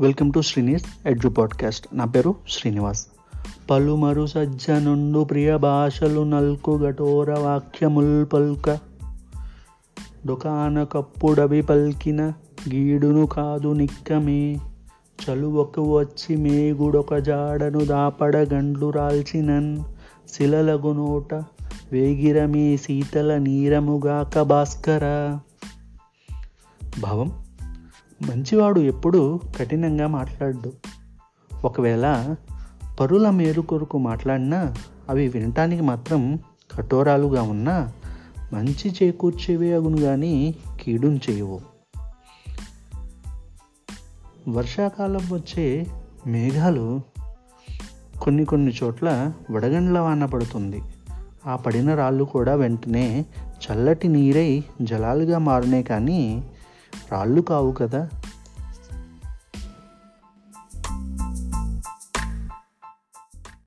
Welcome to Srinivas edu podcast. నా పేరు శ్రీనివాస్. పలుమరు సజ్జనుండు ప్రియ భాషలు నల్కు గఠోర వాక్యముల్ పల్క. దుకాణకప్పుడవి పల్కిన గీడును కాదు నిక్కమే. చలువకు వచ్చి మేగుడొక జాడను దాపడ గండ్లు రాల్చినన్. శిలలగు నోట వేగిరమే శీతల నీరముగాక భాస్కర. భావం మంచివాడు ఎప్పుడు కఠినంగా మాట్లాడు ఒకవేళ పరుల మేలు కొరకు మాట్లాడినా అవి వినటానికి మాత్రం కఠోరాలుగా ఉన్నా మంచి చేకూర్చేవే అగును కానీ కీడును చేయవు. వర్షాకాలం వచ్చే మేఘాలు కొన్ని కొన్ని చోట్ల వడగండ్ల వాన పడుతుంది. ఆ పడిన రాళ్ళు కూడా వెంటనే చల్లటి నీరై జలాలుగా మారునే కానీ రాళ్ళు కావు కదా.